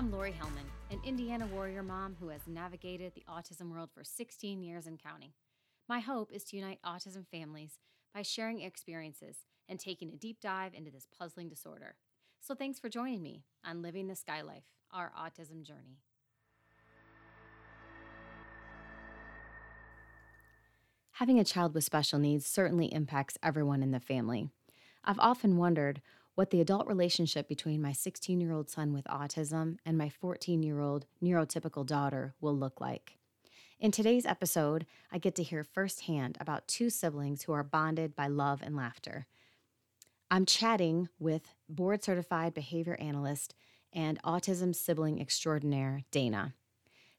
I'm Lori Hellman, an Indiana warrior mom who has navigated the autism world for 16 years and counting. My hope is to unite autism families by sharing experiences and taking a deep dive into this puzzling disorder. So thanks for joining me on Living the Sky Life, our autism journey. Having a child with special needs certainly impacts everyone in the family. I've often wondered what the adult relationship between my 16 year old son with autism and my 14 year old neurotypical daughter will look like. In today's episode, I get to hear firsthand about two siblings who are bonded by love and laughter. I'm chatting with board certified behavior analyst and autism sibling extraordinaire, Dana.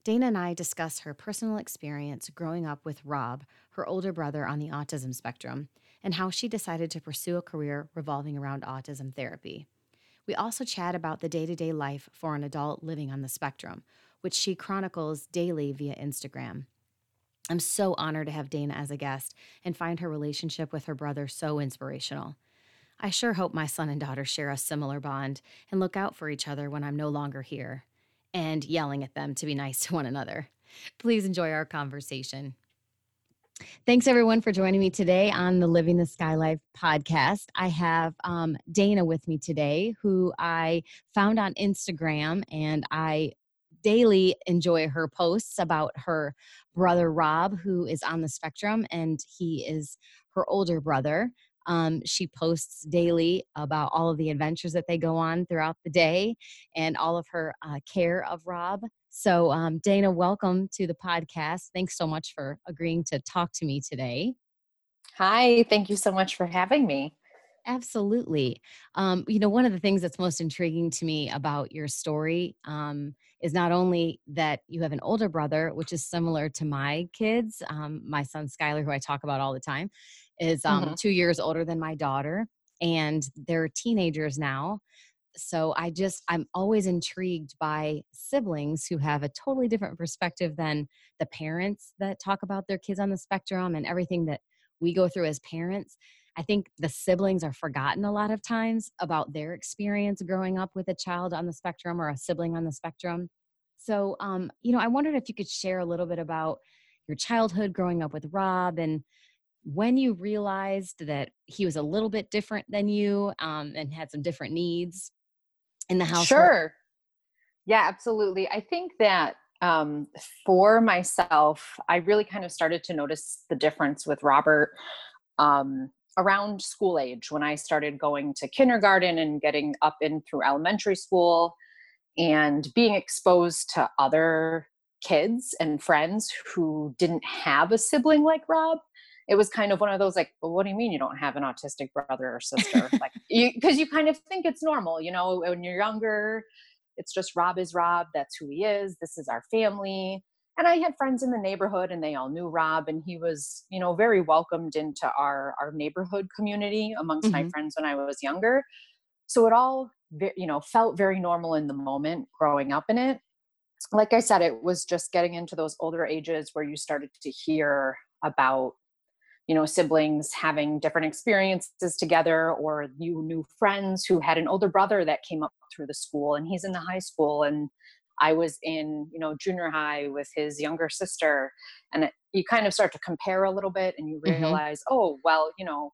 Dana and I discuss her personal experience growing up with Rob, her older brother on the autism spectrum, and how she decided to pursue a career revolving around autism therapy. We also chat about the day to day life for an adult living on the spectrum, which she chronicles daily via Instagram. I'm so honored to have Dana as a guest and find her relationship with her brother so inspirational. I sure hope my son and daughter share a similar bond and look out for each other when I'm no longer here and yelling at them to be nice to one another. Please enjoy our conversation. Thanks everyone for joining me today on the Living the Sky Life podcast. I have um, Dana with me today, who I found on Instagram, and I daily enjoy her posts about her brother Rob, who is on the spectrum, and he is her older brother. Um, she posts daily about all of the adventures that they go on throughout the day and all of her uh, care of Rob. So, um, Dana, welcome to the podcast. Thanks so much for agreeing to talk to me today. Hi, thank you so much for having me. Absolutely. Um, you know, one of the things that's most intriguing to me about your story um, is not only that you have an older brother, which is similar to my kids. Um, my son Skylar, who I talk about all the time, is um, mm-hmm. two years older than my daughter, and they're teenagers now. So I just, I'm always intrigued by siblings who have a totally different perspective than the parents that talk about their kids on the spectrum and everything that we go through as parents. I think the siblings are forgotten a lot of times about their experience growing up with a child on the spectrum or a sibling on the spectrum. So, um, you know, I wondered if you could share a little bit about your childhood growing up with Rob and when you realized that he was a little bit different than you um, and had some different needs in the house sure. Yeah absolutely. I think that um, for myself i really kind of started to notice the difference with robert um, around school age when i started going to kindergarten and getting up in through elementary school and being exposed to other kids and friends who didn't have a sibling like rob it was kind of one of those like well, what do you mean you don't have an autistic brother or sister? Like you because you kind of think it's normal you know when you're younger it's just rob is rob that's who he is this is our family. And i had friends in the neighborhood and they all knew rob and he was you know very welcomed into our our neighborhood community amongst mm-hmm. my friends when i was younger. So it all you know felt very normal in the moment growing up in it. Like i said it was just getting into those older ages where you started to hear about you know siblings having different experiences together or you new friends who had an older brother that came up through the school and he's in the high school and i was in you know junior high with his younger sister and it, you kind of start to compare a little bit and you mm-hmm. realize mm-hmm. oh well you know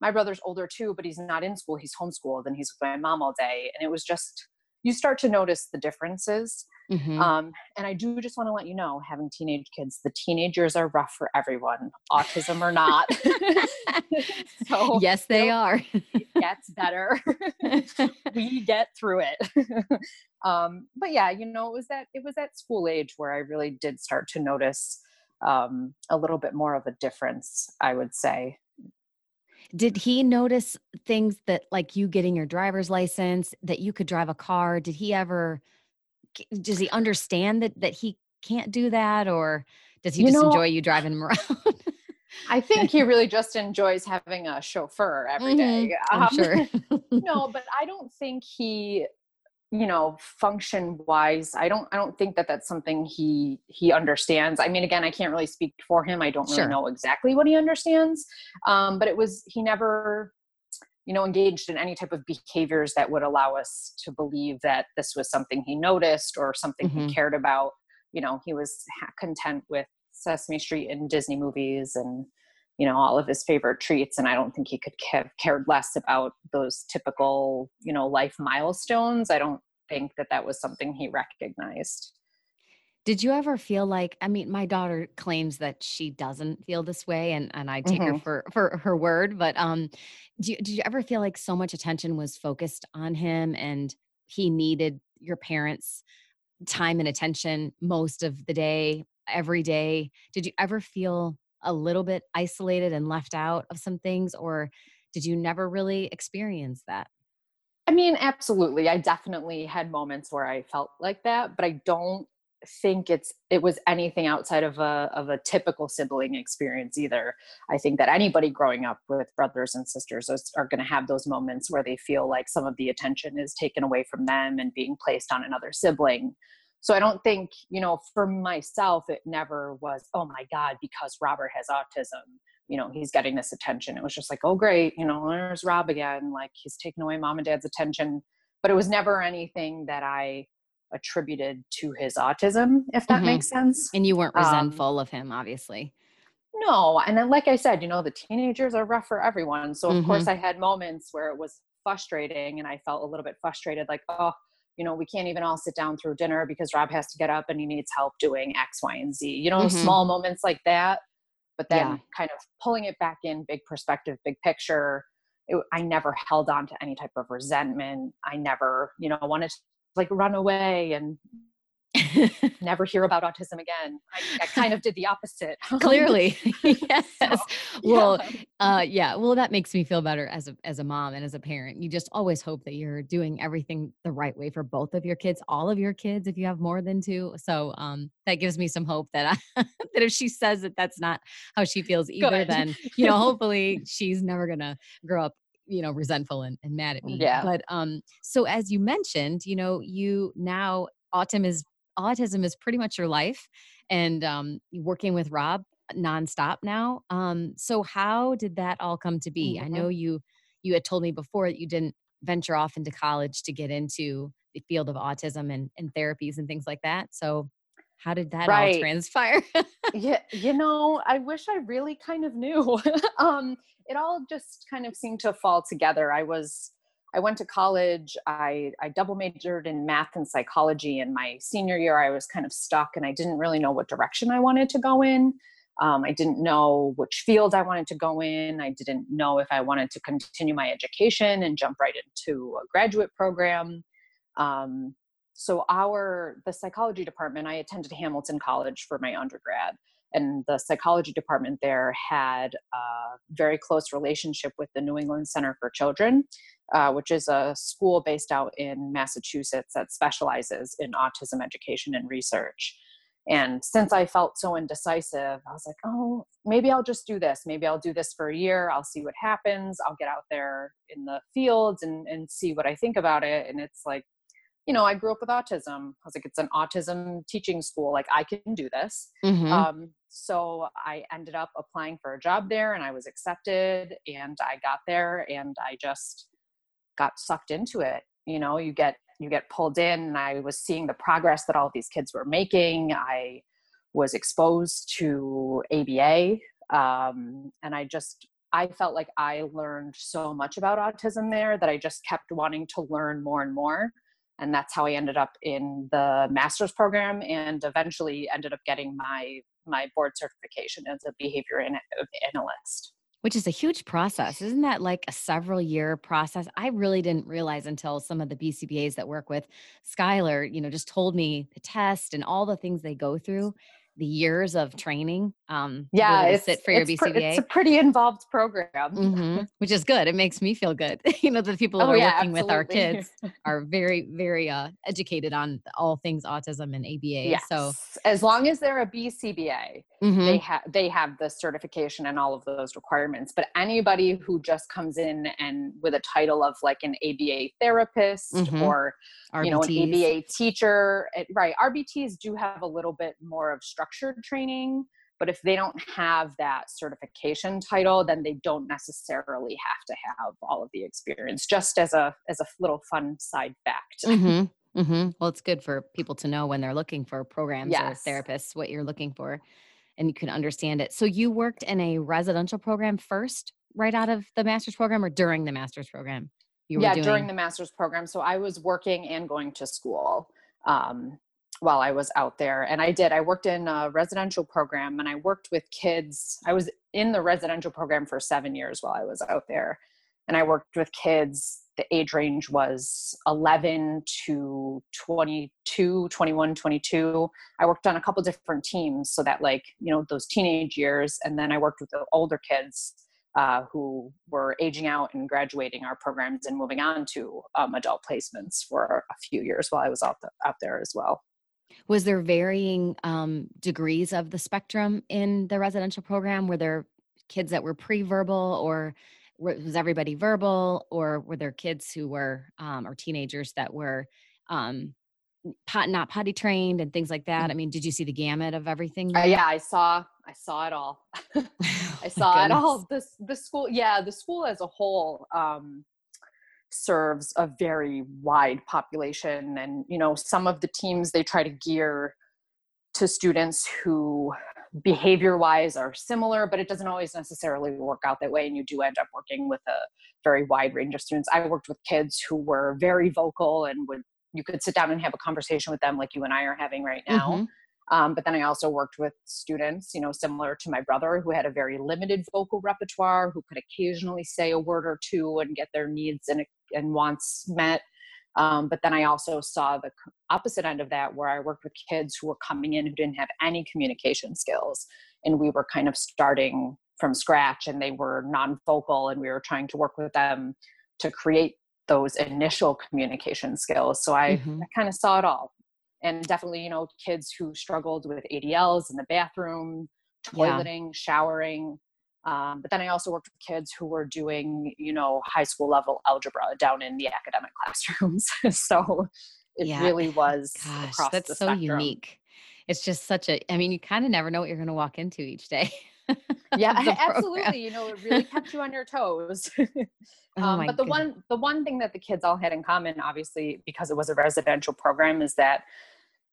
my brother's older too but he's not in school he's homeschooled and he's with my mom all day and it was just you start to notice the differences Mm-hmm. Um, and I do just want to let you know, having teenage kids, the teenagers are rough for everyone, autism or not. so yes, they you know, are. it gets better. we get through it. um, but yeah, you know, it was that it was at school age where I really did start to notice um, a little bit more of a difference. I would say. Did he notice things that, like you getting your driver's license, that you could drive a car? Did he ever? Does he understand that that he can't do that or does he you just know, enjoy you driving him around I think he really just enjoys having a chauffeur every day. Mm-hmm, um, sure. no, but I don't think he, you know, function wise. I don't. I don't think that that's something he he understands. I mean, again, I can't really speak for him. I don't really sure. know exactly what he understands. Um, but it was he never you know engaged in any type of behaviors that would allow us to believe that this was something he noticed or something mm-hmm. he cared about. You know he was content with sesame street and disney movies and you know all of his favorite treats and i don't think he could have cared less about those typical you know life milestones. I don't think that that was something he recognized did you ever feel like I mean my daughter claims that she doesn't feel this way and and I take mm-hmm. her for for her word but um do you, did you ever feel like so much attention was focused on him and he needed your parents time and attention most of the day every day did you ever feel a little bit isolated and left out of some things or did you never really experience that I mean, absolutely. I definitely had moments where I felt like that, but I don't think it's it was anything outside of a of a typical sibling experience either. I think that anybody growing up with brothers and sisters is, are going to have those moments where they feel like some of the attention is taken away from them and being placed on another sibling. So I don't think, you know, for myself it never was, oh my god, because Robert has autism, you know, he's getting this attention. It was just like, oh great, you know, there's Rob again, like he's taking away mom and dad's attention. But it was never anything that I attributed to his autism, if that mm-hmm. makes sense. And you weren't um resentful um, of him, obviously. No. And then, like I said, you know, the teenagers are rough for everyone. So, of mm-hmm. course, I had moments where it was frustrating and I felt a little bit frustrated, like, oh, you know, we can't even all sit down through dinner because Rob has to get up and he needs help doing X, Y, and Z. You know, mm-hmm. small moments like that. But then yeah. kind of pulling it back in, big perspective, big picture. It, I never held on to any type of resentment. I never, you know, wanted to like run away and never hear about autism again. I, I, kind of did the opposite. Clearly, yes. So, well, yeah. Uh, yeah. Well, that makes me feel better as a as a mom and as a parent. You just always hope that you're doing everything the right way for both of your kids, all of your kids, if you have more than two. So um, that gives me some hope that I, that if she says that that's not how she feels either, then you know, hopefully she's never gonna grow up you know resentful and, and mad at me. Yeah. But um so as you mentioned you know you now autism is autism is pretty much your life and um working with rob nonstop now. Um so how did that all come to be? Mm-hmm. i know you you had told me before that you didn't venture off into college to get into the field of autism and, and therapies and things like that. So how did that right. all transpire yeah you know i wish i really kind of knew um it all just kind of seemed to fall together. I was I went to college. I, I double majored in math and psychology. In my senior year, I was kind of stuck and I didn't really know what direction I wanted to go in. Um, I didn't know which field I wanted to go in. I didn't know if I wanted to continue my education and jump right into a graduate program. Um, so, our the psychology department, I attended Hamilton College for my undergrad and the psychology department there had a very close relationship with the New England Center for Children, uh, which is a school based out in Massachusetts that specializes in autism education and research. And since I felt so indecisive, I was like, oh, maybe I'll just do this. Maybe I'll do this for a year. I'll see what happens. I'll get out there in the fields and, and see what I think about it. And it's like, you know, I grew up with autism. I was like, it's an autism teaching school. Like, I can do this. Mm-hmm. Um, so I ended up applying for a job there and I was accepted and I got there and I just got sucked into it. You know, you get you get pulled in and I was seeing the progress that all these kids were making. I was exposed to ABA um, and I just I felt like I learned so much about autism there that I just kept wanting to learn more and more and that's how I ended up in the master's program and eventually ended up getting my my board certification as a behavior analyst. Which is a huge process. Isn't that like a several year process? I really didn't realize until some of the bcbas that work with skylar you know just told me the test and all the things they go through the years of training um yeah it's, sit for your it's bcba pr- it's a pretty involved program mm-hmm. which is good it makes me feel good you know the people who oh, are yeah, working absolutely. with our kids are very very uh educated on all things autism and aba yes. so as long as they're a bcba mm-hmm. they have they have the certification and all of those requirements but anybody who just comes in and with a title of like an aba therapist mm-hmm. or RBTs. you know an aba teacher right rbts do have a little bit more of structured training but if they don't have that certification title then they don't necessarily have to have all of the experience just as a as a little fun side fact mm-hmm. Mm-hmm. well it's good for people to know when they're looking for programs yes. or therapists what you're looking for and you can understand it so you worked in a residential program first right out of the master's program or during the master's program yeah doing... during the master's program so i was working and going to school um, while I was out there. And I did, I worked in a residential program and I worked with kids. I was in the residential program for seven years while I was out there. And I worked with kids, the age range was 11 to 22, 21, 22. I worked on a couple different teams so that, like, you know, those teenage years. And then I worked with the older kids uh, who were aging out and graduating our programs and moving on to um, adult placements for a few years while I was out, the, out there as well. Was there varying um, degrees of the spectrum in the residential program? Were there kids that were pre-verbal, or was everybody verbal, or were there kids who were um, or teenagers that were um, pot not potty trained and things like that? I mean, did you see the gamut of everything? Uh, yeah, I saw. I saw it all. I oh saw it all. The the school, yeah, the school as a whole. Um, serves a very wide population and you know some of the teams they try to gear to students who behavior wise are similar but it doesn't always necessarily work out that way and you do end up working with a very wide range of students i worked with kids who were very vocal and would you could sit down and have a conversation with them like you and i are having right now mm-hmm. Um, but then I also worked with students, you know, similar to my brother, who had a very limited vocal repertoire, who could occasionally say a word or two and get their needs and, and wants met. Um, but then I also saw the opposite end of that, where I worked with kids who were coming in who didn't have any communication skills. And we were kind of starting from scratch and they were non vocal, and we were trying to work with them to create those initial communication skills. So I, mm-hmm. I kind of saw it all and definitely you know kids who struggled with adls in the bathroom toileting yeah. showering um, but then i also worked with kids who were doing you know high school level algebra down in the academic classrooms so it yeah. really was Gosh, that's so spectrum. unique it's just such a i mean you kind of never know what you're going to walk into each day yeah absolutely you know it really kept you on your toes oh um, but the one the one thing that the kids all had in common obviously because it was a residential program is that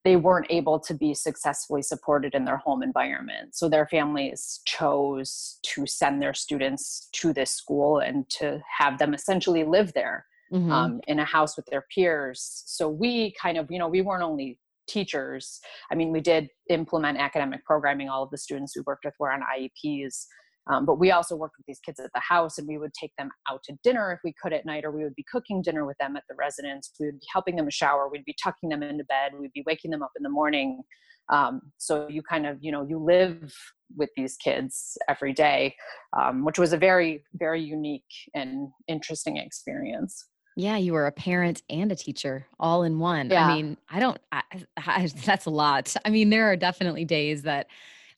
they weren't able to be successfully supported in their home environment. So their families chose to send their students to this school and to have them essentially live there mm-hmm. um, in a house with their peers. So we kind of, you know, we weren't only teachers. I mean, we did implement academic programming. All of the students we worked with were on IEPs. Um, but we also worked with these kids at the house and we would take them out to dinner if we could at night, or we would be cooking dinner with them at the residence. We would be helping them shower. We'd be tucking them into bed. We'd be waking them up in the morning. Um, so you kind of, you know, you live with these kids every day, um, which was a very, very unique and interesting experience. Yeah, you were a parent and a teacher all in one. Yeah. I mean, I don't, I, I, that's a lot. I mean, there are definitely days that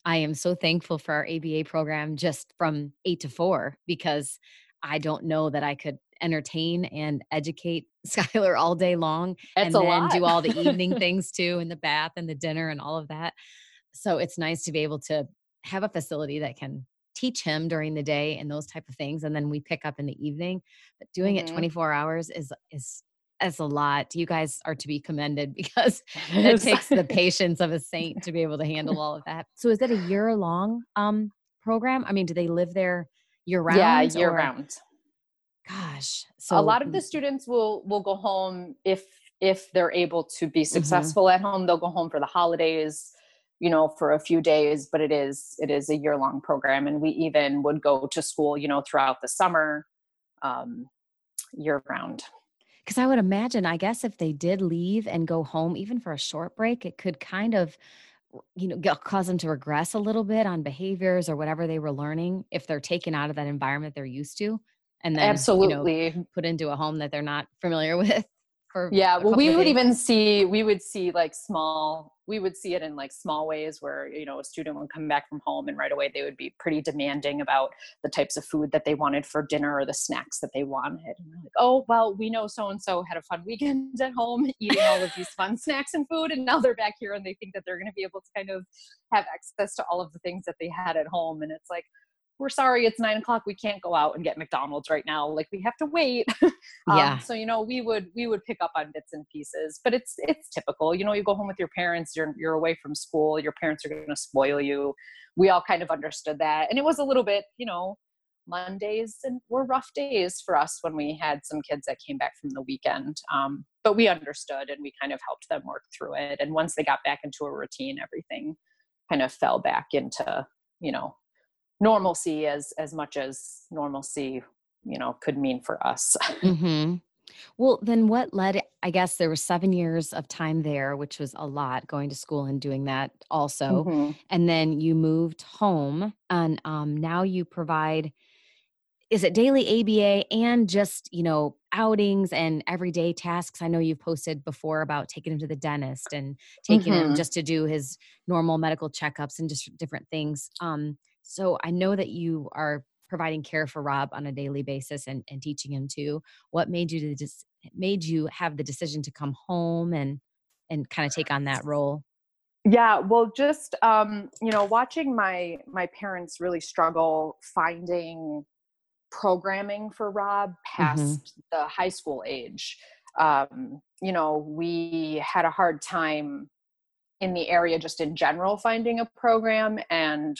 I am so thankful for our ABA program just from eight to four because I don't know that I could entertain and educate Skylar all day long and then lot. do all the evening things too in the bath and the dinner and all of that. So it's nice to be able to have a facility that can teach him during the day and those type of things and then we pick up in the evening but doing mm-hmm. it 24 hours is is as a lot. You guys are to be commended because it takes the patience of a saint to be able to handle all of that. So is it a year long um program? I mean, do they live there year round? Yeah, year or? round. Gosh. So a lot of the students will will go home if if they're able to be mm-hmm. successful mm-hmm. at home, they'll go home for the holidays, you know, for a few days, but it is it is a year long program and we even would go to school, you know, throughout the summer um year round because I would imagine, I guess, if they did leave and go home, even for a short break, it could kind of, you know, cause them to regress a little bit on behaviors or whatever they were learning if they're taken out of that environment they're used to, and then absolutely you know, put into a home that they're not familiar with. For yeah well we would even see we would see like small we would see it in like small ways where you know a student would come back from home and right away they would be pretty demanding about the types of food that they wanted for dinner or the snacks that they wanted. And like oh well we know so and so had a fun weekend at home eating all of these fun snacks and food and now they're back here and they think that they're going to be able to kind of have access to all of the things that they had at home. And it's like we're sorry it's nine o'clock we can't go out and get mcdonald's right now like we have to wait. Um, yeah. so you know we would we would pick up on bits and pieces but it's it's typical you know you go home with your parents you're you're away from school your parents are going to spoil you. We all kind of understood that and it was a little bit you know mondays and were rough days for us when we had some kids that came back from the weekend um, but we understood and we kind of helped them work through it and once they got back into a routine everything kind of fell back into you know normalcy as as much as normalcy you know could mean for us mm-hmm. well then what led i guess there was seven years of time there which was a lot going to school and doing that also mm-hmm. and then you moved home and um, now you provide is it daily aba and just you know outings and everyday tasks i know you've posted before about taking him to the dentist and taking mm-hmm. him just to do his normal medical checkups and just different things um, so I know that you are providing care for Rob on a daily basis and, and teaching him too. What made you to just made you have the decision to come home and and kind of take on that role? Yeah, well, just um, you know, watching my my parents really struggle finding programming for Rob mm-hmm. past mm-hmm. the high school age. Um, you know, we had a hard time in the area just in general finding a program and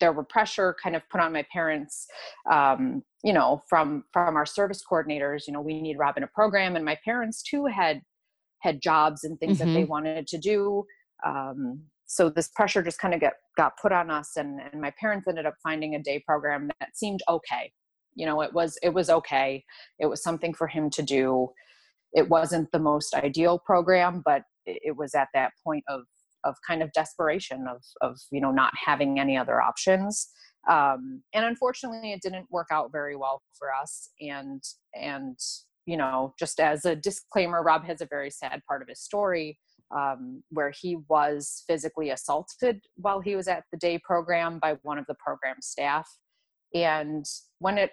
there were pressure kind of put on my parents um, you know from from our service coordinators you know we need Rob in a program and my parents too had had jobs and things mm-hmm. that they mm-hmm. wanted to do um, so this pressure just kind of got got put on us and, and my parents ended up finding a day program that seemed okay. You know it was it was okay. It was something for him to do. It wasn't the most ideal program but it was at that point of of kind of desperation of of you know not having any other options. Um, and unfortunately it didn't work out very well for us. And and you know just as a disclaimer rob has a very sad part of his story um, where he was physically assaulted while he was at the day program by one of the program staff and when it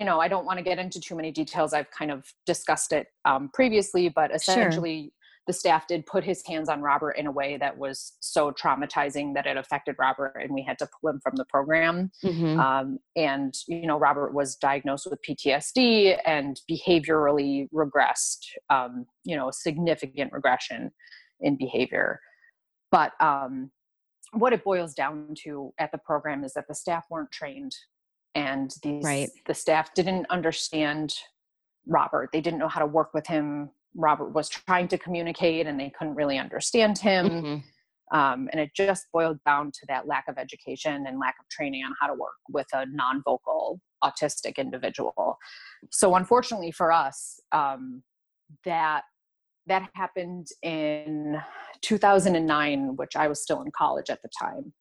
you know i don't want to get into too many details i've kind of discussed it um, previously but essentially sure the staff did put his hands on Robert in a way that was so traumatizing that it affected Robert, and we had to pull him from the program. Mm-hmm. Um, and you know, Robert was diagnosed with PTSD and behaviorally regressed. Um, you know, significant regression in behavior. But um, what it boils down to at the program is that the staff weren't trained, and these right. the staff didn't understand Robert. They didn't know how to work with him Robert was trying to communicate and they couldn't really understand him. Mm-hmm. Um, and it just boiled down to that lack of education and lack of training on how to work with a non vocal autistic individual. So, unfortunately for us, um, that that happened in 2009, which I was still in college at the time.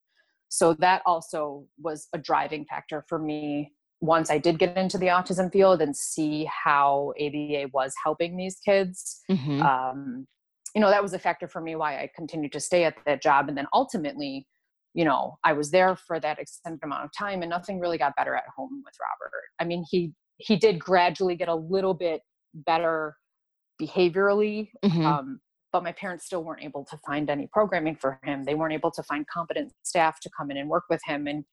So that also was a driving factor for me once I did get into the autism field and see how ABA was helping these kids, mm-hmm. um, you know, that was a factor for me why I continued to stay at that job. And then ultimately, you know, I was there for that extended amount of time and nothing really got better at home with Robert. I mean, he he did gradually get a little bit better behaviorally. Mm-hmm. Um, but my parents still weren't able to find any programming for him. They weren't able to find competent staff to come in and work with him. And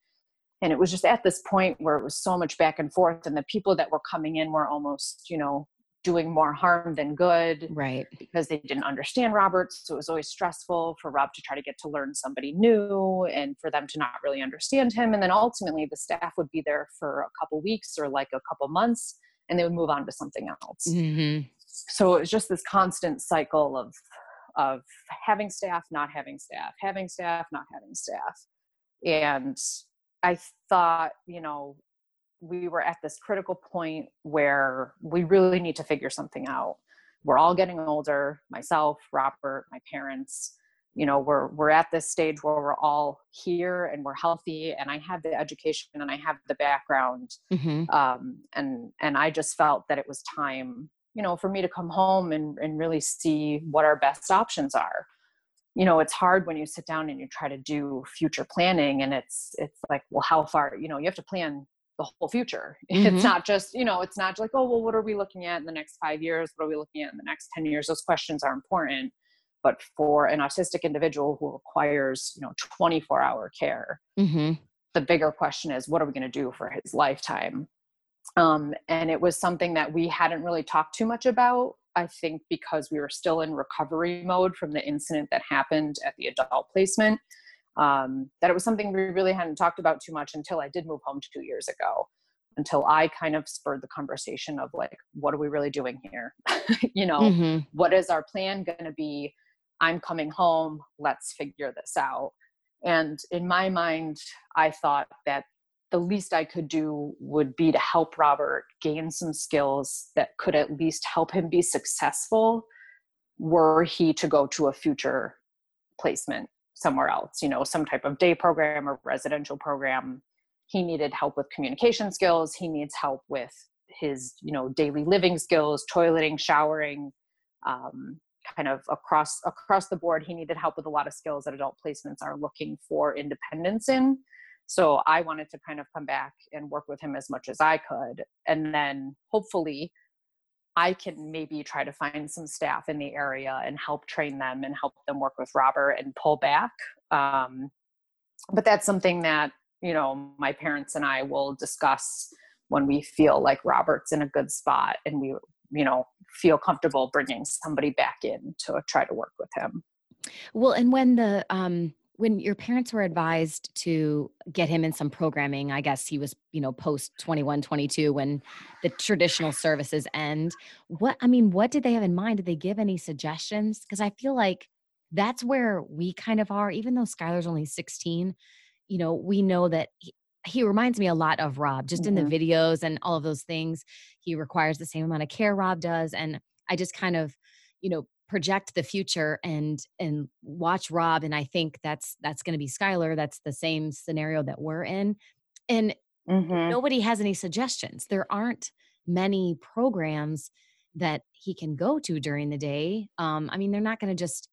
and it was just at this point where it was so much back and forth and the people that were coming in were almost you know doing more harm than good right because they didn't understand robert so it was always stressful for rob to try to get to learn somebody new and for them to not really understand him and then ultimately the staff would be there for a couple weeks or like a couple months and they would move on to something else mm-hmm. So it was just this constant cycle of of having staff not having staff having staff not having staff and I thought, you know, we were at this critical point where we really need to figure something out. We're all getting older, myself, Robert, my parents, you know, we're we're at this stage where we're all here and we're healthy and I have the education and I have the background. Mm-hmm. Um, and and I just felt that it was time, you know, for me to come home and, and really see what our best options are. You know, it's hard when you sit down and you try to do future planning and it's it's like, well, how far, you know, you have to plan the whole future. Mm-hmm. It's not just, you know, it's not like, oh, well, what are we looking at in the next five years? What are we looking at in the next 10 years? Those questions are important. But for an autistic individual who requires, you know, 24 hour care, mm-hmm. the bigger question is, what are we going to do for his lifetime? Um, and it was something that we hadn't really talked too much about. I think because we were still in recovery mode from the incident that happened at the adult placement um, that it was something we really hadn't talked about too much until I did move home two years ago. Until I kind of spurred the conversation of like, what are we really doing here? you know, mm-hmm. what is our plan going to be? I'm coming home. Let's figure this out. And in my mind, I thought that the least I could do would be to help Robert gain some skills that could at least help him be successful were he to go to a future placement somewhere else, you know, some type of day program or residential program. He needed help with communication skills. He needs help with his, you know, daily living skills, toileting, showering, um, kind of across across the board. He needed help with a lot of skills that adult placements are looking for independence in. So I wanted to kind of come back and work with him as much as I could, and then hopefully I can maybe try to find some staff in the area and help train them and help them work with Robert and pull back. Um, but that's something that, you know, my parents and I will discuss when we feel like Robert's in a good spot and we, you know, feel comfortable bringing somebody back in to try to work with him. Well, and when the, um, when your parents were advised to get him in some programming i guess he was you know post 21 22 when the traditional services end what i mean what did they have in mind did they give any suggestions because i feel like that's where we kind of are even though skylar's only 16 you know we know that he, he reminds me a lot of rob just mm-hmm. in the mm-hmm. videos and all of those things he requires the same amount of care rob does and i just kind of you know project the future and and watch Rob and I think that's that's going to be Skylar that's the same scenario that we're in and mm-hmm. nobody has any suggestions there aren't many programs that he can go to during the day um I mean they're not going to just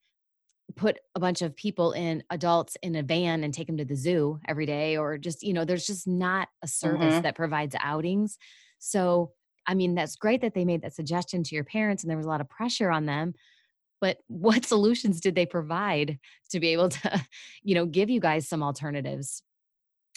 put a bunch of people in adults in a van and take them to the zoo every day or just you know there's just not a service mm-hmm. that provides outings so I mean, that's great that they made that suggestion to your parents and there was a lot of pressure on them but what solutions did they provide to be able to you know give you guys some alternatives?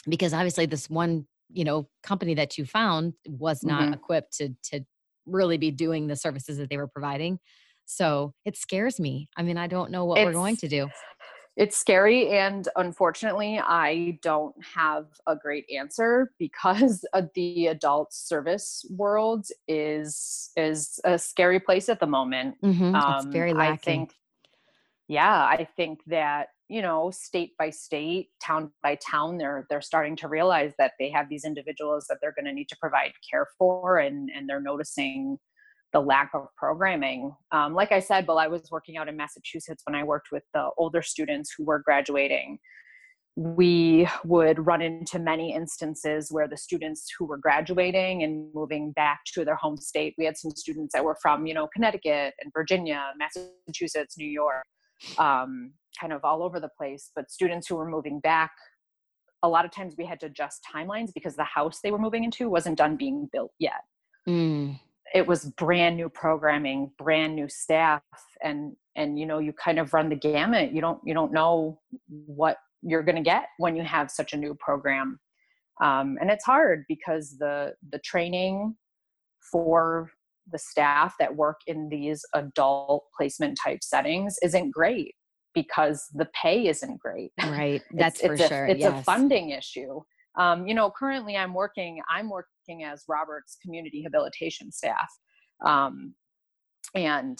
Because obviously this one you know company that you found was not mm-hmm. equipped to to really be doing the services that they were providing. So it scares me. I mean i don't know what it's, we're going to do it's scary and unfortunately i don't have a great answer because the adult service world is is a scary place at the moment mm-hmm. um, it's very lacking. i think yeah i think that you know state by state town by town they're they're starting to realize that they have these individuals that they're going to need to provide care for and and they're noticing the lack of programming. Um, like I said, while I was working out in Massachusetts, when I worked with the older students who were graduating, we would run into many instances where the students who were graduating and moving back to their home state, we had some students that were from, you know, Connecticut and Virginia, Massachusetts, New York, um, kind of all over the place. But students who were moving back, a lot of times we had to adjust timelines because the house they were moving into wasn't done being built yet. Mm it was brand new programming brand new staff and and you know you kind of run the gamut. You don't you don't know what you're going to get when you have such a new program. Um, and it's hard because the the training for the staff that work in these adult placement type settings isn't great because the pay isn't great. Right. That's it's, for it's sure. a, it's yes. a funding issue um, you know currently i'm working i'm working as robert's community habilitation staff. Um, and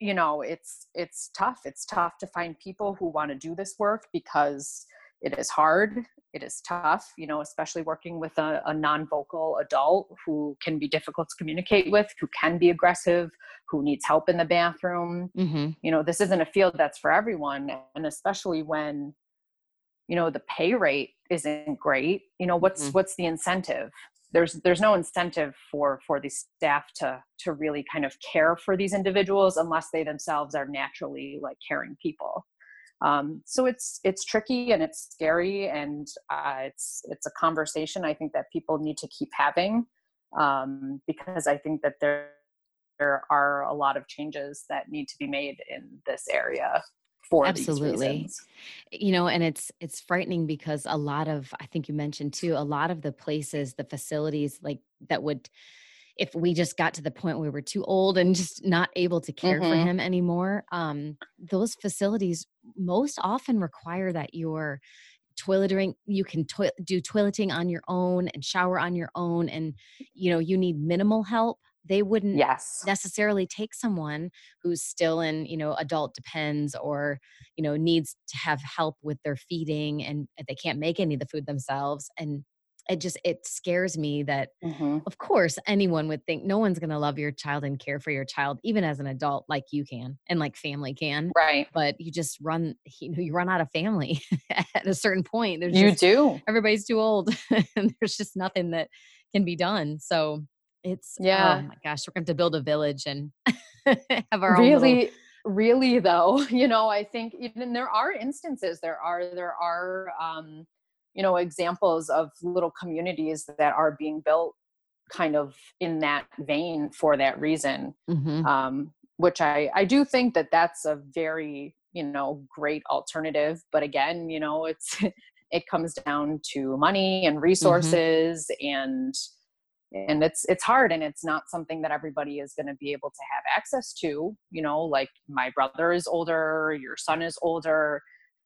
you know it's it's tough. It's tough to find people who want to do this work because it is hard it is tough you know especially working with a, a non-vocal adult who can be difficult to communicate with who can be aggressive who needs help in the bathroom. Mm-hmm. you know this isn't a field that's for everyone and especially when you know the pay rate isn't great you know what's mm-hmm. what's the incentive? There's there's no incentive for for the staff to to really kind of care for these individuals unless they themselves are naturally like caring people. Um, so it's it's tricky and it's scary and uh, it's it's a conversation i think that people need to keep having um, because i think that there there are a lot of changes that need to be made in this area for absolutely. you know and it's it's frightening because a lot of i think you mentioned too a lot of the places the facilities like that would if we just got to the point where we were too old and just not able to care mm-hmm. for him anymore um those facilities most often require that you're toileting you can to- do toileting on your own and shower on your own and you know you need minimal help they wouldn't yes. necessarily take someone who's still in you know adult depends or you know needs to have help with their feeding and they can't make any of the food themselves and it just it scares me that mm-hmm. of course anyone would think no one's going to love your child and care for your child even as an adult like you can and like family can right but you just run you know you run out of family at a certain point there's you just, do everybody's too old and there's just nothing that can be done so it's oh yeah. Oh my gosh, we're going to build a village and have our really, little... really though. You know, I think even there are instances. There are there are um, you know examples of little communities that are being built kind of in that vein for that reason. Mm-hmm. Um, which I I do think that that's a very you know great alternative. But again, you know, it's it comes down to money and mm-hmm. resources mm-hmm. and and it's it's hard and it's not something that everybody is going to be able to have access to you know like my brother is older your son is older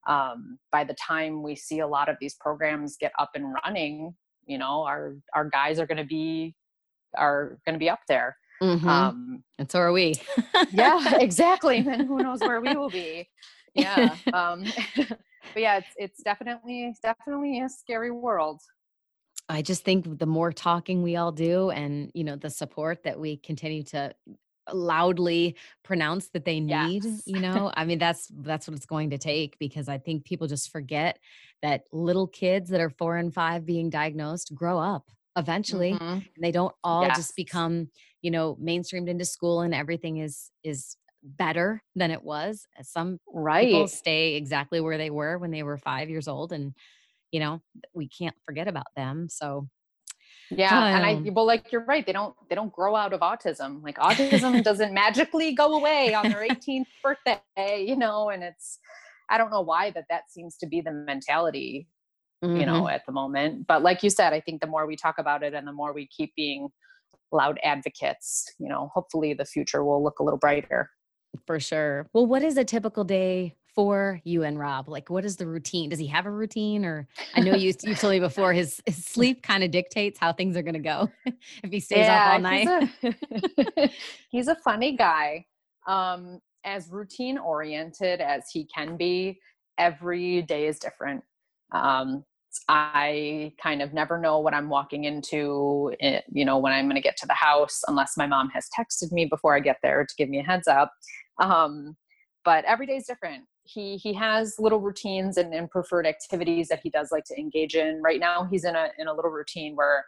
um, by the time we see a lot of these programs get up and running you know our our guys are going to be are going to be up there. Mm-hmm. um, and so are we. yeah exactly and who knows where we will be. Yeah um, but yeah it's it's definitely definitely a scary world I just think the more talking we all do and, you know, the support that we continue to loudly pronounce that they need, yes. you know, I mean, that's, that's what it's going to take because I think people just forget that little kids that are four and five being diagnosed grow up eventually mm-hmm. and they don't all yes. just become, you know, mainstreamed into school and everything is, is better than it was. Some right. people stay exactly where they were when they were five years old and you know we can't forget about them so yeah um, and i um well like you're right they don't they don't grow out of autism like autism doesn't magically go away on their 18th birthday you know and it's i don't know why that that seems to be the mentality mm-hmm. you know at the moment but like you said i think the more we talk about it and the more we keep being loud advocates you know hopefully the future will look a little brighter for sure well what is a typical day for you and Rob? Like, what is the routine? Does he have a routine? Or I know you you told me before his, his sleep kind of dictates how things are going to go if he stays yeah, up all night. He's a, he's a funny guy. Um, as routine oriented as he can be, every day is different. Um, I kind of never know what I'm walking into, eh, you know, when I'm going to get to the house, unless my mom has texted me before I get there to give me a heads up. Um, but every day is different he he has little routines and, and preferred activities that he does like to engage in. Right now he's in a in a little routine where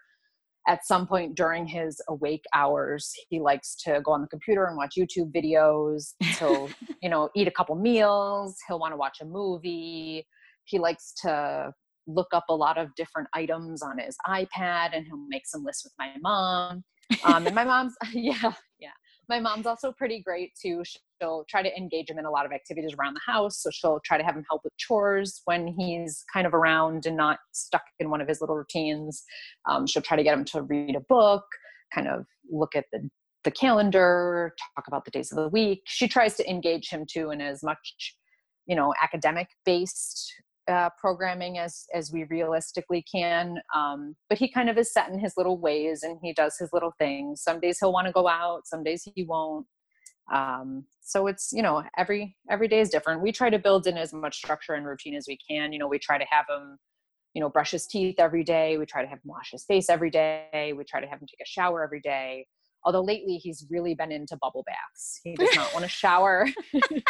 at some point during his awake hours he likes to go on the computer and watch youtube videos. He'll you know eat a couple meals. He'll want to watch a movie. He likes to look up a lot of different items on his ipad and he'll make some lists with my mom. Um, and my mom's yeah yeah. My mom's also pretty great too. She'll try to engage him in a lot of activities around the house. So she'll try to have him help with chores when he's kind of around and not stuck in one of his little routines. Um, she'll try to get him to read a book, kind of look at the the calendar, talk about the days of the week. She tries to engage him too in as much, you know, academic based uh, programming as as we realistically can. Um, but he kind of is set in his little ways, and he does his little things. Some days he'll want to go out, some days he won't. Um, so it's you know every every day is different. We try to build in as much structure and routine as we can. You know, we try to have him you know brush his teeth every day. We try to have him wash his face every day. We try to have him take a shower every day. Although lately he's really been into bubble baths. He does not want to shower. he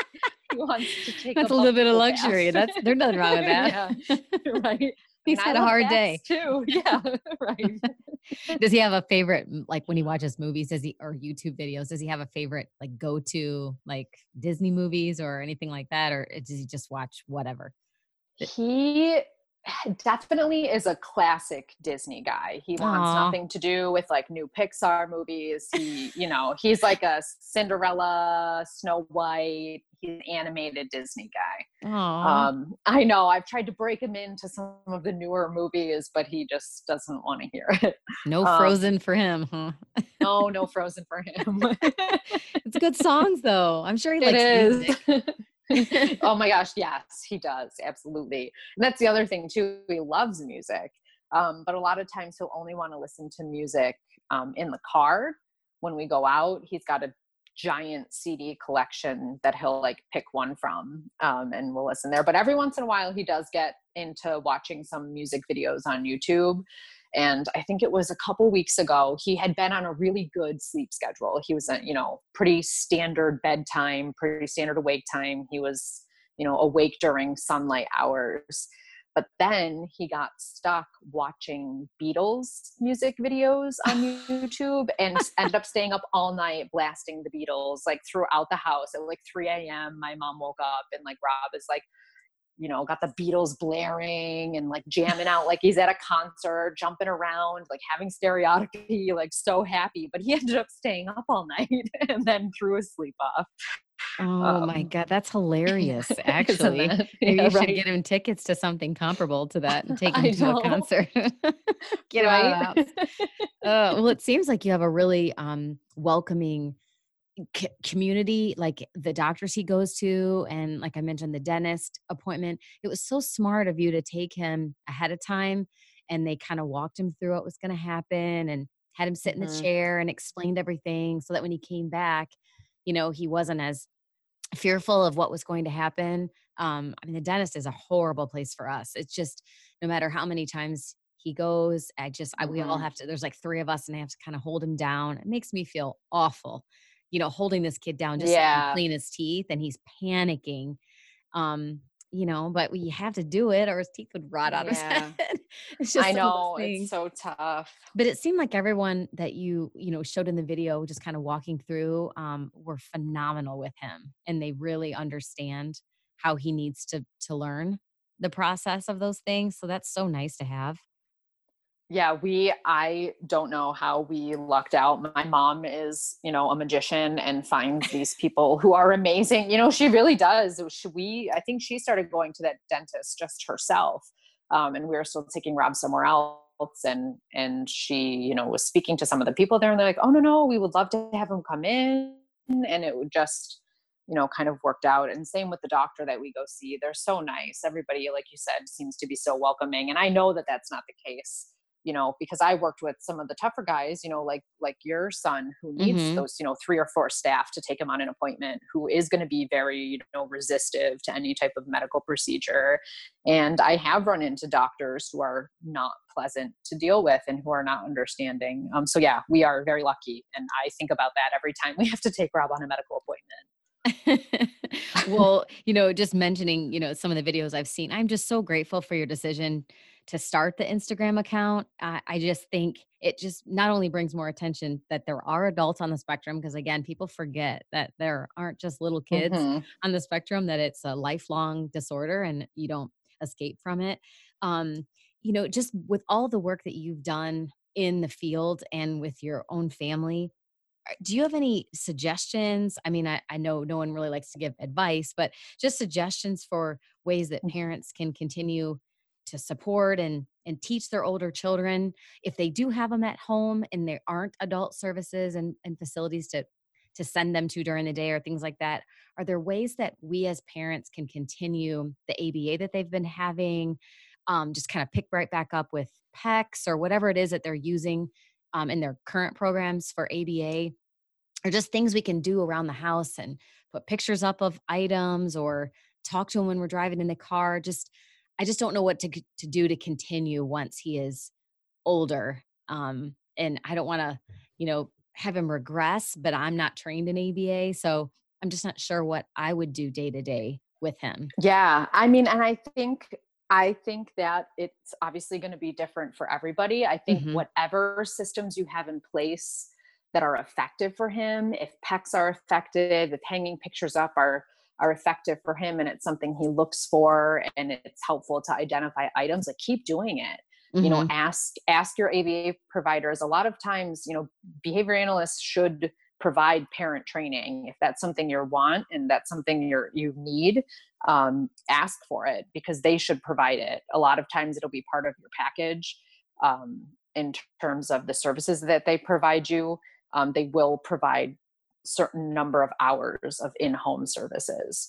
wants to take. That's a, a little bit of luxury. Bath. That's there's nothing wrong with that. yeah, right. He's had a hard day too. Yeah, right. does he have a favorite like when he watches movies? Does he or YouTube videos? Does he have a favorite like go to like Disney movies or anything like that, or eh, does he just watch whatever? He definitely is a classic Disney guy. He wants Aw. nothing to do with like new Pixar movies. He, you know, he's like a Cinderella, Snow White. He's an animated Disney guy. Um, I know I've tried to break him into some of the newer movies, but he just doesn't want to hear it. no um, Frozen for him, huh? No, no Frozen for him. it's good songs though. I'm sure he It likes music. is. oh my gosh, yes, he does. Absolutely. And that's the other thing too. He loves music. Um, but a lot of times he'll only want to listen to music um, in the car when we go out. He's got a giant CD collection that he'll like pick one from um, and we'll listen there. But every once in a while, he does get into watching some music videos on YouTube. And I think it was a couple weeks ago, he had been on a really good sleep schedule. He was, a, you know, pretty standard bedtime, pretty standard awake time. He was, you know, awake during sunlight hours. But then he got stuck watching Beatles music videos on YouTube and ended up staying up all night blasting the Beatles like throughout the house at like 3 a.m. My mom woke up and like Rob is like, you know, got the Beatles blaring and like jamming out like he's at a concert, jumping around, like having stereotypy, like so happy. But he ended up staying up all night and then threw his sleep off. Oh my Um, god, that's hilarious. Actually, that- maybe yeah, you should right? get him tickets to something comparable to that and take him to a concert. get him out of the house. Uh, well, it seems like you have a really um, welcoming c- community. Like the doctors he goes to, and like I mentioned, the dentist appointment. It was so smart of you to take him ahead of time, and they kind of walked him through what was going to happen, and had him sit in the Mhm. chair and explained everything, so that when he came back, you know, he wasn't as fearful of what was going to happen. Um, I mean, the dentist is a horrible place for us. It's just no matter how many times he goes, I just I, we all Mhm. have to. There's like three of us, and I have to kind of hold him down. It makes me feel awful, you know, holding this kid down just so he clean his teeth, and he's panicking. Um, you know, but we have to do it, or his teeth would rot out of his Yeah. head. it's just I one of those know it's so tough. But it seemed like everyone that you, you know, showed in the video, just kind of walking through, um, were phenomenal with him, and they really understand how he needs to to learn the process of those things. So that's so nice to have. Yeah, we I don't know how we lucked out. My mom is, you know, a magician and finds these people who are amazing. You know, she really does. She, we I think she started going to that dentist just herself. Um, and we were still taking Rob somewhere else and and she, you know, was speaking to some of the people there and they're like, "Oh no, no, we would love to have him come in." And it would just you know, kind of worked out. And same with the doctor that we go see. They're so nice. Everybody, like you said, seems to be so welcoming. And I know that that's not the case, you know, because I worked with some of the tougher guys, you know, like like your son who needs Mhm. those, you know, three or four staff to take him on an appointment, who is going to be very, you know, resistive to any type of medical procedure. And I have run into doctors who are not pleasant to deal with and who are not understanding. Um, so yeah, we are very lucky, and I think about that every time we have to take Rob on a medical appointment. well, you know, just mentioning, you know, some of the videos I've seen, I'm just so grateful for your decision to start the Instagram account. I, I just think it just not only brings more attention that there are adults on the spectrum, because again, people forget that there aren't just little kids Mhm. on the spectrum, that it's a lifelong disorder and you don't escape from it. Um, you know, just with all the work that you've done in the field and with your own family, uh, do you have any suggestions? I mean, I, I know no one really likes to give advice, but just suggestions for ways that Mm. parents can continue to support and and teach their older children. If they do have them at home and there aren't adult services and, and facilities to to send them to during the day or things like that are there ways that we as parents can continue the aba that they've been having um, just kind of pick right back up with pecs or whatever it is that they're using um, in their current programs for aba or just things we can do around the house and put pictures up of items or talk to them when we're driving in the car just i just don't know what to, to do to continue once he is older um, and i don't want to you know have him regress but i'm not trained in aba so i'm just not sure what i would do day to day with him Yeah, I mean, and I think I think that it's obviously going to be different for everybody. I think mm-hmm. whatever systems you have in place that are effective for him, if PECs are effective, if hanging pictures up are are effective for him and it's something he looks for and it's helpful to identify items, like keep doing it. Mm-hmm. You know, mm-hmm. ask ask your ABA providers. A lot of times, you know, behavior analysts should provide parent training if that's something you want and that's something you're you need um, ask for it because they should provide it a lot of times it'll be part of your package um, in terms of the services that they provide you um, they will provide certain number of hours of in-home services.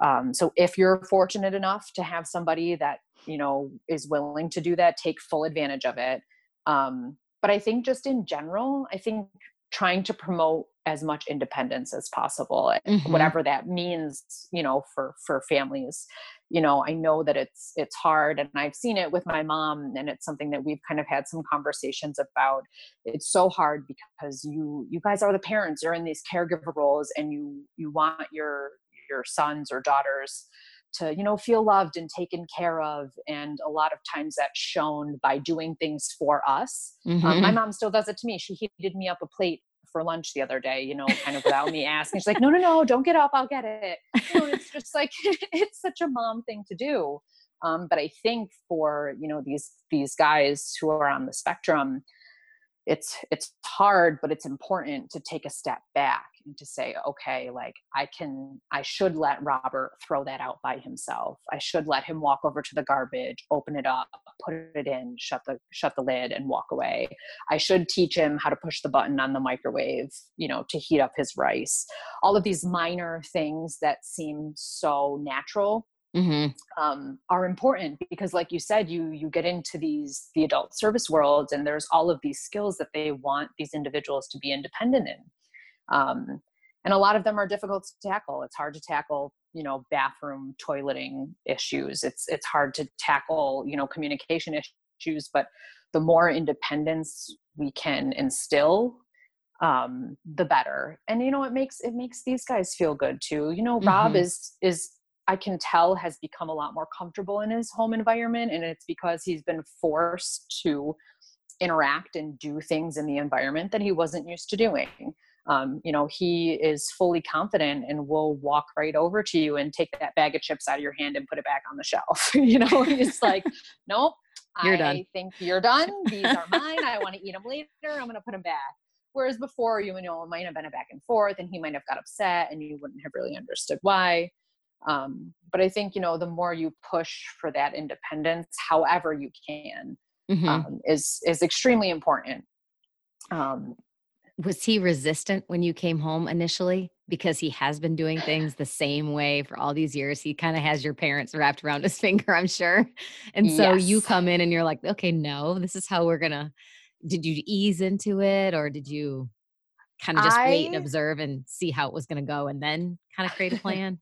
Um, so if you're fortunate enough to have somebody that you know is willing to do that take full advantage of it. Um, but i think just in general i think trying to promote as much independence as possible eh, mm-hmm. whatever that means you know for for families you know i know that it's it's hard and i've seen it with my mom and it's something that we've kind of had some conversations about it's so hard because you you guys are the parents you're in these caregiver roles and you you want your your sons or daughters to you know feel loved and taken care of and a lot of times that's shown by doing things for us mm-hmm. um, my mm-hmm. mom still does it to me she heated me up a plate for lunch the other day you know kind of without me asking. She's like no no no don't get up i'll get it. You know, it's just like it's such a mom thing to do. Um, but i think for you know these these guys who are on the spectrum it's it's hard but it's important to take a step back and to say okay like i can i should let robert throw that out by himself. I should let him walk over to the garbage open it up put it in shut the shut the lid and walk away. I should teach him how to push the button on the microwave you know to heat up his rice. All of these minor things that seem so natural mm-hmm. um, are important because like you said you you get into these the adult service world and there's all of these skills that they want these individuals to be independent in. Um, and a lot of them are difficult to tackle. It's hard to tackle you know bathroom toileting issues. It's it's hard to tackle you know communication issues but the more independence we can instill um the better. And you know it makes it makes these guys feel good too. You know mm-hmm. rob is is I can tell has become a lot more comfortable in his home environment. And it's because he's been forced to interact and do things in the environment that he wasn't used to doing. Um, you know, he is fully confident and will walk right over to you and take that bag of chips out of your hand and put it back on the shelf. you know, he's like, nope, you're I done. think you're done. These are mine. I want to eat them later. I'm going to put them back. Whereas before, you know, it might have been a back and forth and he might have got upset and you wouldn't have really understood why um, but i think you know the more you push for that independence however you can mm-hmm. um, is is extremely important um, was he resistant when you came home initially because he has been doing things the same way for all these years he kind of has your parents wrapped around his finger i'm sure and so yes. you come in and you're like okay no this is how we're gonna did you ease into it or did you kind of just I, wait and observe and see how it was going to go and then kind of create a plan?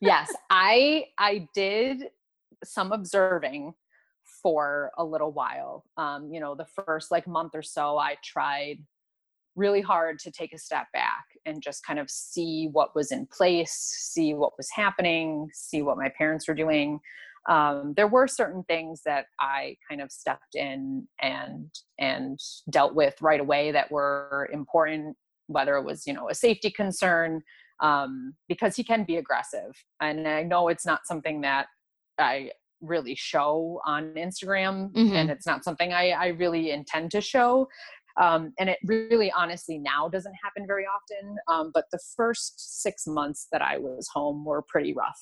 Yes i i did some observing for a little while um you know the first like month or so i tried really hard to take a step back and just kind of see what was in place see what was happening see what my parents were doing. Um, there were certain things that I kind of stepped in and and dealt with right away that were important whether it was you know a safety concern um, because he can be aggressive and i know it's not something that i really show on instagram mm-hmm. and it's not something I, I really intend to show um, and it really honestly now doesn't happen very often um, but the first six months that i was home were pretty rough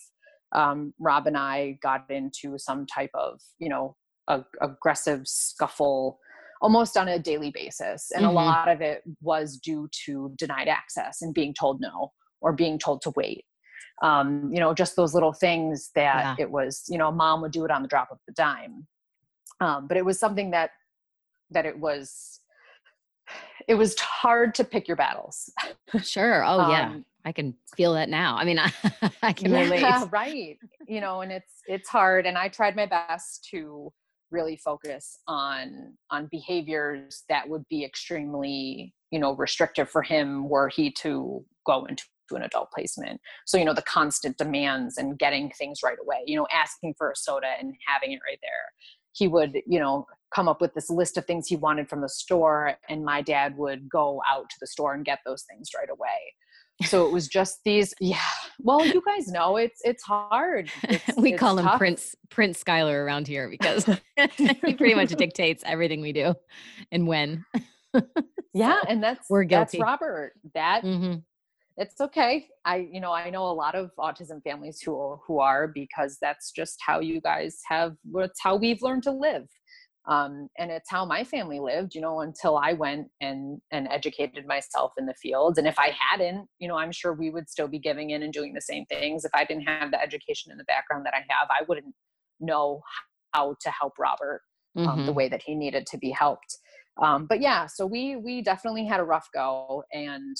um, rob and i got into some type of you know a, aggressive scuffle almost on a daily basis. And mm-hmm. a lot of it was due to denied access and being told no or being told to wait. Um, you know, just those little things that yeah. it was, you know, mom would do it on the drop of the dime. Um, but it was something that that it was it was hard to pick your battles. Sure. Oh yeah. Um, I can feel that now. I mean, I, I can yeah, relate. Right. You know, and it's it's hard and I tried my best to really focus on on behaviors that would be extremely you know restrictive for him were he to go into an adult placement. So, you know, the constant demands and getting things right away, you know, asking for a soda and having it right there. He would, you know, come up with this list of things he wanted from the store, and my dad would go out to the store and get those things right away. So it was just these, yeah. Well, you guys know it's it's hard. It's, we it's call him. Prince Prince Skylar around here because he pretty much dictates everything we do and when. Yeah, So, and that's we're guilty. that's. Robert. That mhm. it's okay. I you know I know a lot of autism families who who are because that's just how you guys have. It's how we've learned to live, um, and it's how my family lived. You know, until I went and and educated myself in the field. And if I hadn't, you know, I'm sure we would still be giving in and doing the same things. If I didn't have the education in the background that I have, I wouldn't know how to help Robert um, the Mhm. way that he needed to be helped. Um, but yeah, so we we definitely had a rough go, and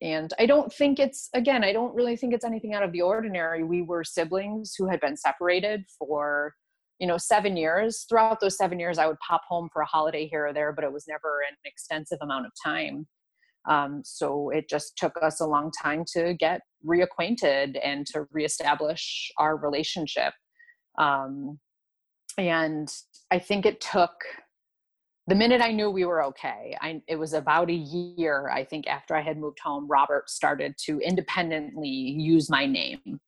and I don't think it's again, I don't really think it's anything out of the ordinary. We were siblings who had been separated for you know seven years. Throughout those seven years, I would pop home for a holiday here or there, but it was never an extensive amount of time. Um, so it just took us a long time to get reacquainted and to reestablish our relationship. Um, and I think it took the minute I knew we were okay. I, it was about a year, I think, after I had moved home. Robert started to independently use my name,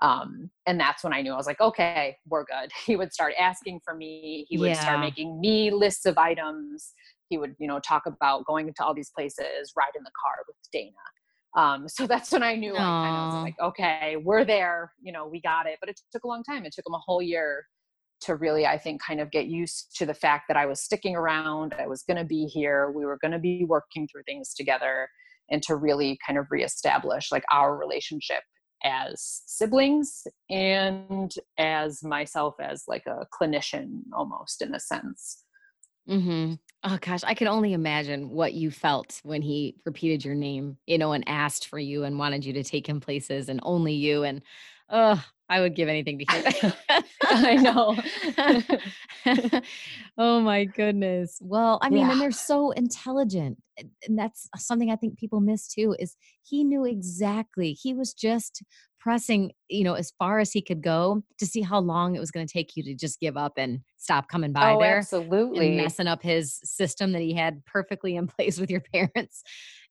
um, and that's when I knew I was like, okay, we're good. He would start asking for me. He would start making me lists of items. He would, you know, talk about going to all these places, ride in the car with Dana. Um, so that's when I knew I kind of Aw. was like, okay, we're there. You know, we got it. But it took a long time. It took him a whole year to really, I think, kind of get used to the fact that I was sticking around. I was going to be here. We were going to be working through things together, and to really kind of reestablish like our relationship as siblings and as myself as like a clinician almost in a sense. Mm-hmm. Oh gosh, I can only imagine what you felt when he repeated your name, you know, and asked for you and wanted you to take him places and only you. And oh, I would give anything to hear that. I know. oh my goodness. Well, I mean, and they're so intelligent. And and that's something I think people miss too is he knew exactly. He was just pressing, you know, as far as he could go to see how long it was going to take you to just give up and stop coming by oh, there and absolutely. messing up his system that he had perfectly in place with your parents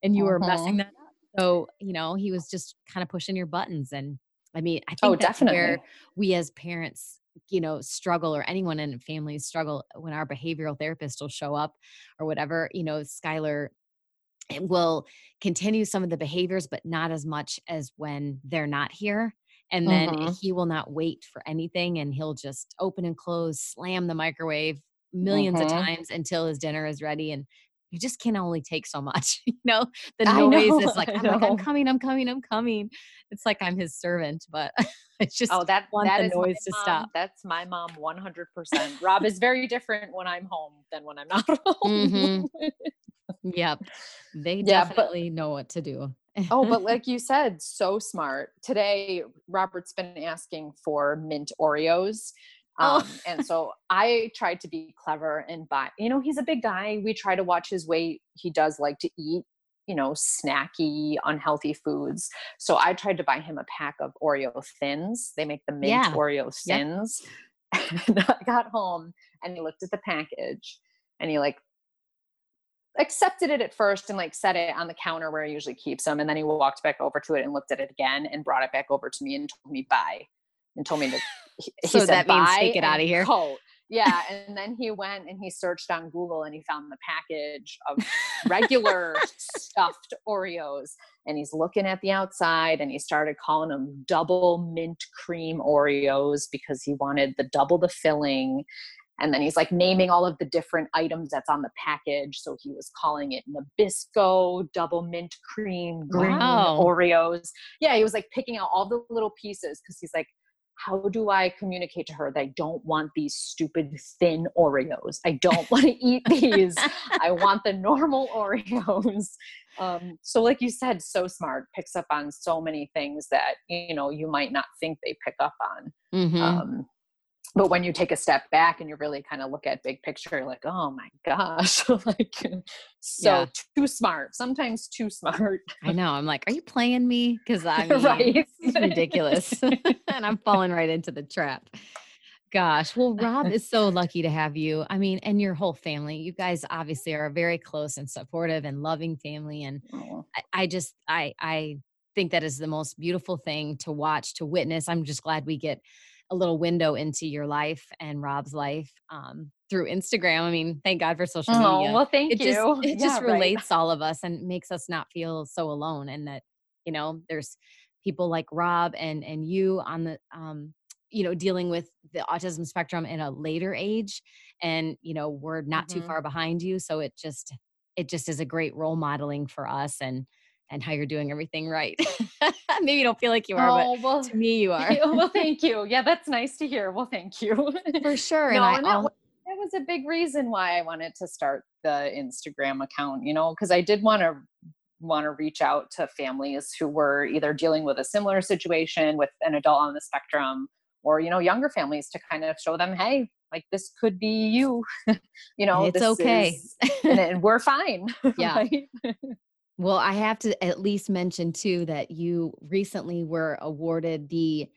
and you were messing Mhm. that up. So, you know, he was just kind of pushing your buttons. And I mean, I think Oh, that's where we as parents, you know, struggle or anyone in families struggle when our behavioral therapist will show up or whatever, you know, Skylar will continue some of the behaviors, but not as much as when they're not here. And then Mhm. he will not wait for anything and he'll just open and close, slam the microwave millions of Mhm. times until his dinner is ready. And you just can only take so much. You know, the noise know. is like, I'm like, I'm coming, I'm coming, I'm coming. It's like I'm his servant, but it's just Oh, that want that the is noise to mom. stop. That's my mom 100%. Rob is very different when I'm home than when I'm not Mhm. home. Yep. They yeah, but definitely know what to do. oh, but like you said, so smart. Today Robert's been asking for mint Oreos. Oh. Um, and so I tried to be clever and buy, you know, he's a big guy. We try to watch his weight. He does like to eat, you know, snacky, unhealthy foods. So I tried to buy him a pack of Oreo thins. They make the mint Yeah. Oreo Yep. thins. and I got home and he looked at the package and he like accepted it at first and like set it on the counter where he usually keeps them. And then he walked back over to it and looked at it again and brought it back over to me and told me bye and told me to, he, he So said, that means take it out of here." Coat. Yeah. And then he went and he searched on Google and he found the package of regular stuffed Oreos. And he's looking at the outside and he started calling them double mint cream Oreos because he wanted the double the filling. And then he's like naming all of the different items that's on the package. So he was calling it Nabisco, double mint cream, green Wow. Oreos. Yeah, he was like picking out all the little pieces because he's like, how do I communicate to her that I don't want these stupid thin Oreos? I don't want to eat these. I want the normal Oreos. Um, so, like you said, so smart, picks up on so many things that you know you might not think they pick up on. Mhm. Um, but when you take a step back and you really kind of look at big picture like oh my gosh like so yeah. too smart sometimes too smart. I know i'm like are you playing me? Because i mean, right it's ridiculous and i'm falling right into the trap. Gosh well rob is so lucky to have you i mean and your whole family you guys obviously are a very close and supportive and loving family and I, I just i i think that is the most beautiful thing to watch to witness i'm just glad we get a little window into your life and Rob's life um, through Instagram. I mean, thank God for social media. Oh, well, thank it you. Just, it yeah, just relates right. all of us and makes us not feel so alone. And that, you know, there's people like Rob and and you on the um, you know, dealing with the autism spectrum in a later age. And, you know, we're not mm-hmm. too far behind you. So it just it just is a great role modeling for us and and how you're doing everything right. Maybe you don't feel like you are, oh, but well, to me you are. well, thank you. Yeah, that's nice to hear. Well, thank you. For sure. No, and, and that, that was a big reason why I wanted to start the Instagram account, you know, because I did want to want to reach out to families who were either dealing with a similar situation with an adult on the spectrum or you know younger families to kind of show them hey like this could be you you know it's okay is, and, and, we're fine yeah right? Well, I have to at least mention too that you recently were awarded the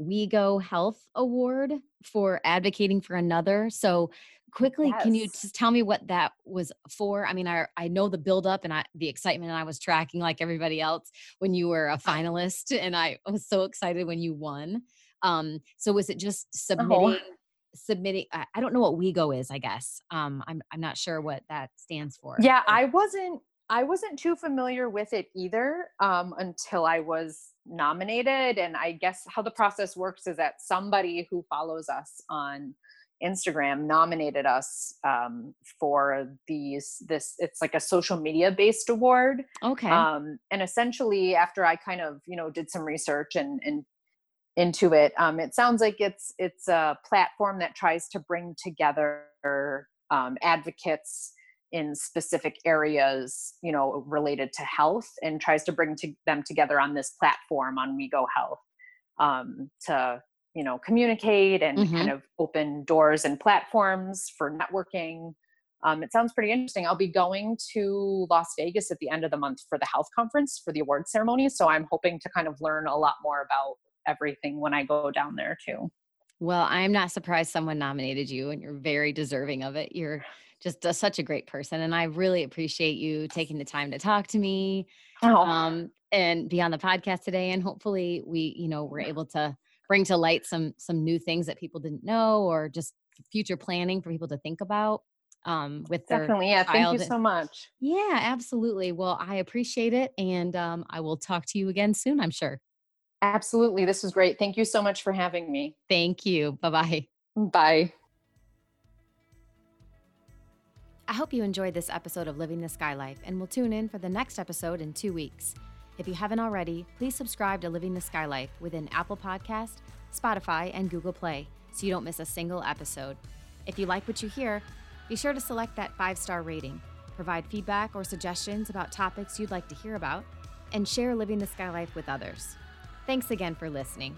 WeGo Health Award for advocating for another. So quickly, yes. can you just tell me what that was for? I mean, I I know the buildup and I the excitement and I was tracking like everybody else when you were a finalist and I was so excited when you won. Um, so was it just submitting oh. submitting I, I don't know what WeGo is, I guess. Um, I'm I'm not sure what that stands for. Yeah, I wasn't I wasn't too familiar with it either um, until I was nominated. And I guess how the process works is that somebody who follows us on Instagram nominated us um, for these. This it's like a social media based award. Okay. Um, and essentially, after I kind of you know did some research and and into it, um, it sounds like it's it's a platform that tries to bring together um, advocates in specific areas you know related to health and tries to bring to them together on this platform on WeGo Health um, to you know communicate and mm-hmm. kind of open doors and platforms for networking. Um, it sounds pretty interesting. I'll be going to las vegas at the end of the month for the health conference for the award ceremony so i'm hoping to kind of learn a lot more about everything when i go down there too. Well i'm not surprised someone nominated you and you're very deserving of it. You're just a, such a great person. And I really appreciate you taking the time to talk to me oh. um, and be on the podcast today. And hopefully we, you know, we're able to bring to light some some new things that people didn't know or just future planning for people to think about um with their definitely yeah thank you so much. Yeah absolutely. Well i appreciate it and um i will talk to you again soon i'm sure. Absolutely this was great. Thank you so much for having me. Thank you. Bye-bye. Bye I hope you enjoyed this episode of Living the Sky Life and will tune in for the next episode in two weeks. If you haven't already, please subscribe to Living the Sky Life within Apple Podcast, Spotify, and Google Play so you don't miss a single episode. If you like what you hear, be sure to select that five star rating, provide feedback or suggestions about topics you'd like to hear about, and share Living the Sky Life with others. Thanks again for listening.